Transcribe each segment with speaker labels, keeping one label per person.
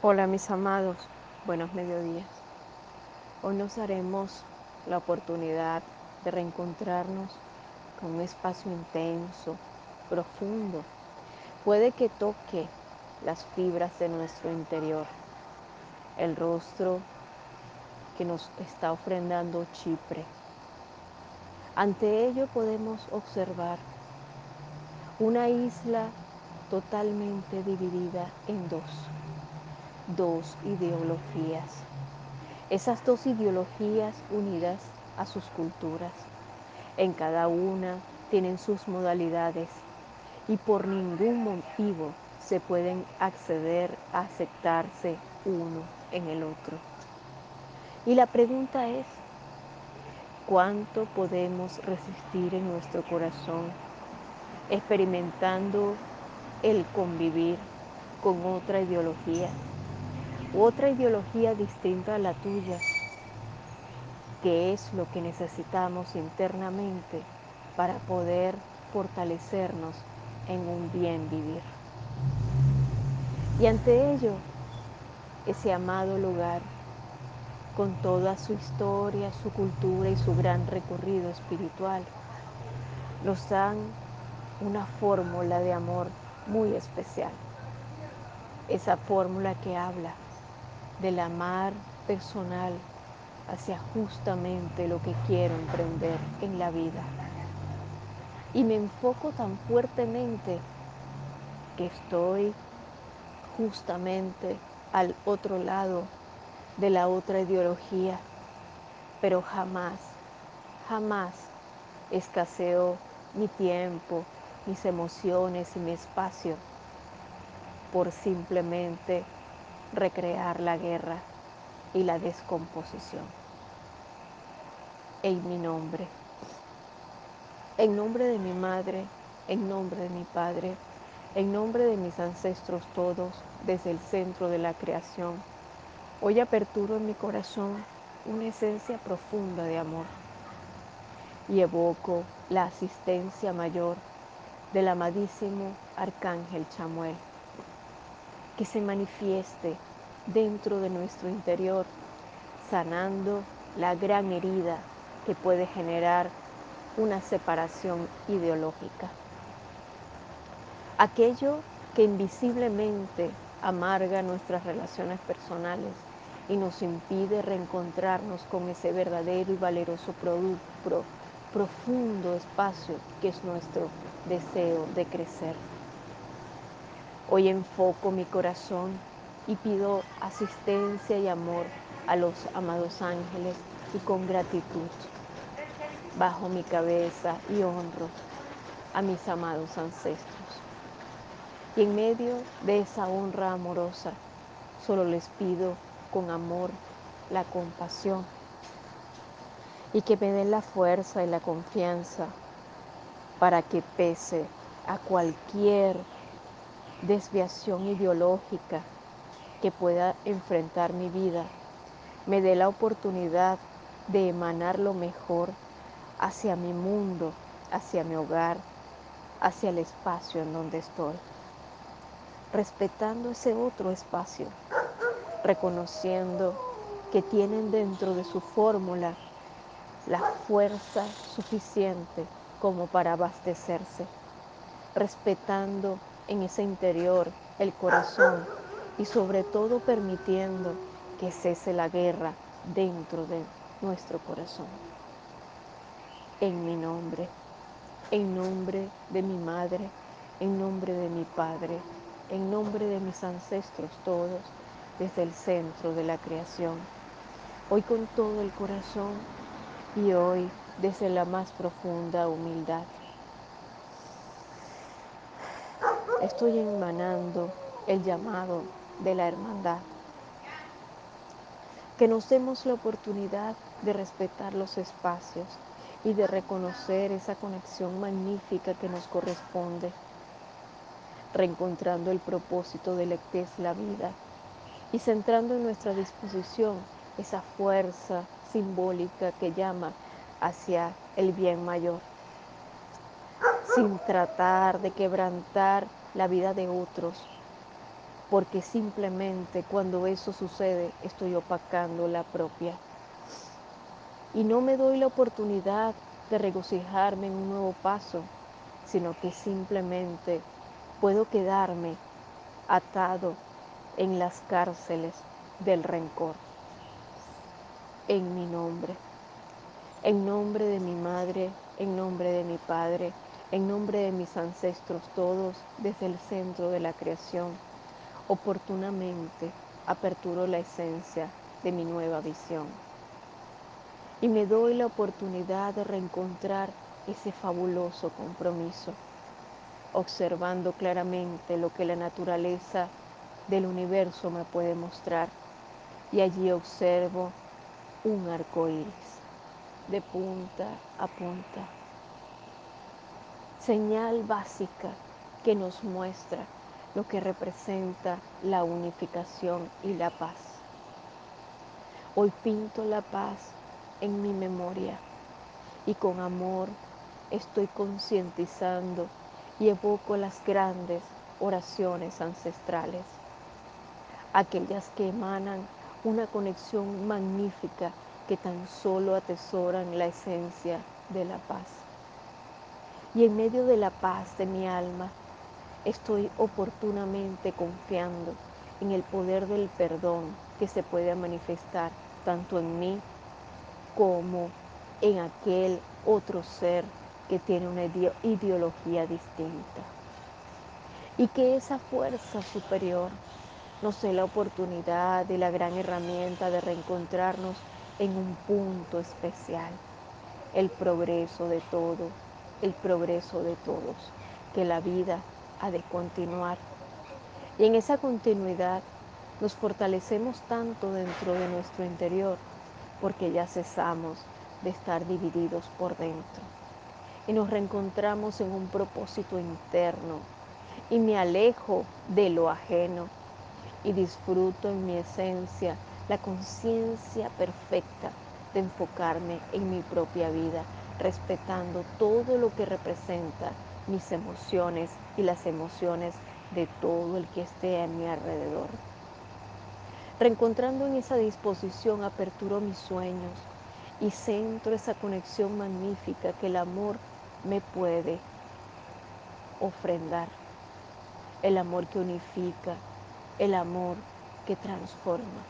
Speaker 1: Hola mis amados, buenos mediodías. Hoy nos daremos la oportunidad de reencontrarnos con un espacio intenso, profundo. Puede que toque las fibras de nuestro interior, el rostro que nos está ofrendando Chipre. Ante ello podemos observar una isla totalmente dividida en dos, dos ideologías. Esas dos ideologías unidas a sus culturas. En cada una tienen sus modalidades y por ningún motivo se pueden acceder a aceptarse uno en el otro. Y la pregunta es, ¿cuánto podemos resistir en nuestro corazón experimentando el convivir con otra ideología, otra ideología distinta a la tuya, que es lo que necesitamos internamente para poder fortalecernos en un bien vivir. Y ante ello, ese amado lugar, con toda su historia, su cultura y su gran recorrido espiritual, nos dan una fórmula de amor muy especial. Esa fórmula que habla del amar personal hacia justamente lo que quiero emprender en la vida. Y me enfoco tan fuertemente que estoy justamente al otro lado de la otra ideología, pero jamás, jamás escaseó mi tiempo, mis emociones y mi espacio por simplemente recrear la guerra y la descomposición. En mi nombre, en nombre de mi madre, en nombre de mi padre, en nombre de mis ancestros todos, desde el centro de la creación, hoy aperturo en mi corazón una esencia profunda de amor y evoco la asistencia mayor del amadísimo Arcángel Chamuel, que se manifieste dentro de nuestro interior, sanando la gran herida que puede generar una separación ideológica. Aquello que invisiblemente amarga nuestras relaciones personales y nos impide reencontrarnos con ese verdadero y valeroso producto, profundo espacio que es nuestro deseo de crecer. Hoy enfoco mi corazón y pido asistencia y amor a los amados ángeles y con gratitud bajo mi cabeza y honro a mis amados ancestros. Y en medio de esa honra amorosa, solo les pido con amor la compasión y que me den la fuerza y la confianza para que pese a cualquier desviación ideológica que pueda enfrentar mi vida, me dé la oportunidad de emanar lo mejor hacia mi mundo, hacia mi hogar, hacia el espacio en donde estoy, respetando ese otro espacio, reconociendo que tienen dentro de su fórmula la fuerza suficiente como para abastecerse, respetando en ese interior el corazón y sobre todo permitiendo que cese la guerra dentro de nuestro corazón. En mi nombre, en nombre de mi madre, en nombre de mi padre, en nombre de mis ancestros todos, desde el centro de la creación. Hoy con todo el corazón y hoy desde la más profunda humildad. Estoy emanando el llamado de la hermandad. Que nos demos la oportunidad de respetar los espacios y de reconocer esa conexión magnífica que nos corresponde, reencontrando el propósito de la que es la vida y centrando en nuestra disposición esa fuerza simbólica que llama hacia el bien mayor, sin tratar de quebrantar la vida de otros, porque simplemente cuando eso sucede estoy opacando la propia. Y no me doy la oportunidad de regocijarme en un nuevo paso, sino que simplemente puedo quedarme atado en las cárceles del rencor. En mi nombre, en nombre de mi madre, en nombre de mi padre, en nombre de mis ancestros todos, desde el centro de la creación, oportunamente aperturo la esencia de mi nueva visión. Y me doy la oportunidad de reencontrar ese fabuloso compromiso, observando claramente lo que la naturaleza del universo me puede mostrar. Y allí observo un arco iris de punta a punta. Señal básica que nos muestra lo que representa la unificación y la paz. Hoy pinto la paz en mi memoria y con amor estoy concientizando y evoco las grandes oraciones ancestrales, aquellas que emanan una conexión magnífica que tan solo atesoran la esencia de la paz. Y en medio de la paz de mi alma, estoy oportunamente confiando en el poder del perdón que se puede manifestar tanto en mí como en aquel otro ser que tiene una ideología distinta. Y que esa fuerza superior nos dé la oportunidad y la gran herramienta de reencontrarnos en un punto especial, el progreso de todo, el progreso de todos, que la vida ha de continuar. Y en esa continuidad nos fortalecemos tanto dentro de nuestro interior porque ya cesamos de estar divididos por dentro. Y nos reencontramos en un propósito interno y me alejo de lo ajeno y disfruto en mi esencia la conciencia perfecta de enfocarme en mi propia vida, respetando todo lo que representa mis emociones y las emociones de todo el que esté a mi alrededor. Reencontrando en esa disposición, aperturo mis sueños y centro esa conexión magnífica que el amor me puede ofrendar. El amor que unifica, el amor que transforma,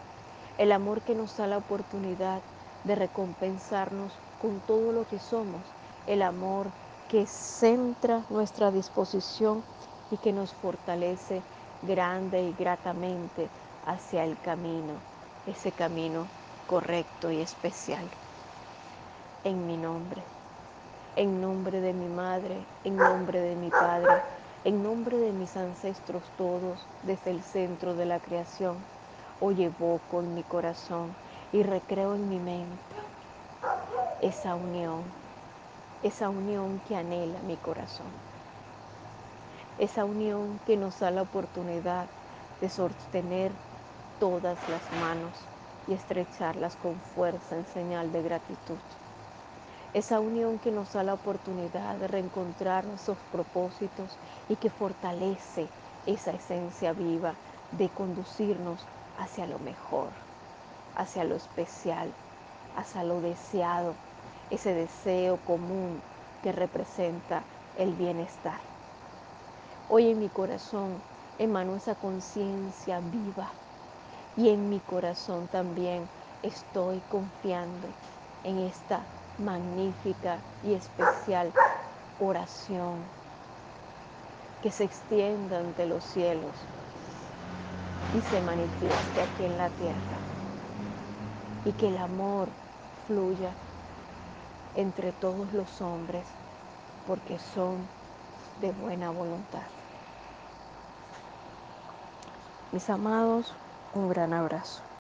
Speaker 1: el amor que nos da la oportunidad de recompensarnos con todo lo que somos, el amor que centra nuestra disposición y que nos fortalece grande y gratamente hacia el camino, ese camino correcto y especial. En mi nombre, en nombre de mi madre, en nombre de mi padre, en nombre de mis ancestros todos, desde el centro de la creación, hoy evoco en mi corazón y recreo en mi mente esa unión esa unión que anhela mi corazón, esa unión que nos da la oportunidad de sostener todas las manos y estrecharlas con fuerza en señal de gratitud. Esa unión que nos da la oportunidad de reencontrar nuestros propósitos y que fortalece esa esencia viva de conducirnos hacia lo mejor, hacia lo especial, hacia lo deseado ese deseo común que representa el bienestar. Hoy en mi corazón emano esa conciencia viva y en mi corazón también estoy confiando en esta magnífica y especial oración que se extienda ante los cielos y se manifieste aquí en la tierra y que el amor fluya entre todos los hombres porque son de buena voluntad. Mis amados, un gran abrazo.